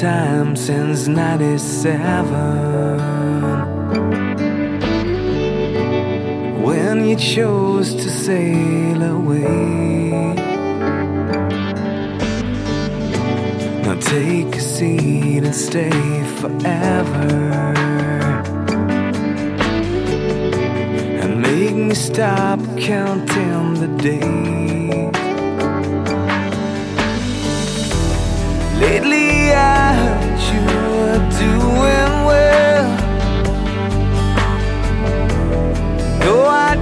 time since 97 when you chose to sail away. Now take a seat and stay forever. And make me stop counting the days. I heard you were doing well. No, I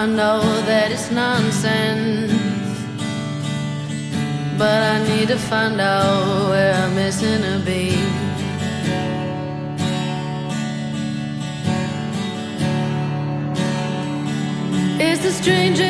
I know that it's nonsense, but I need to find out where I'm missing a beat. It's a stranger.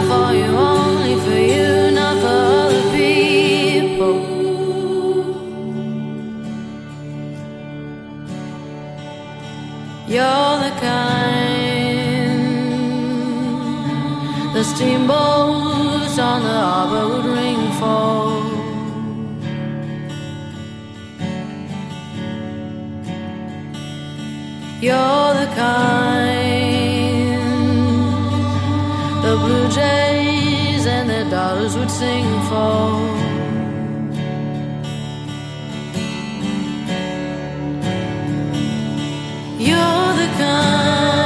Steam on the harbor would ring for. You're the kind the blue jays and their daughters would sing for. You're the kind.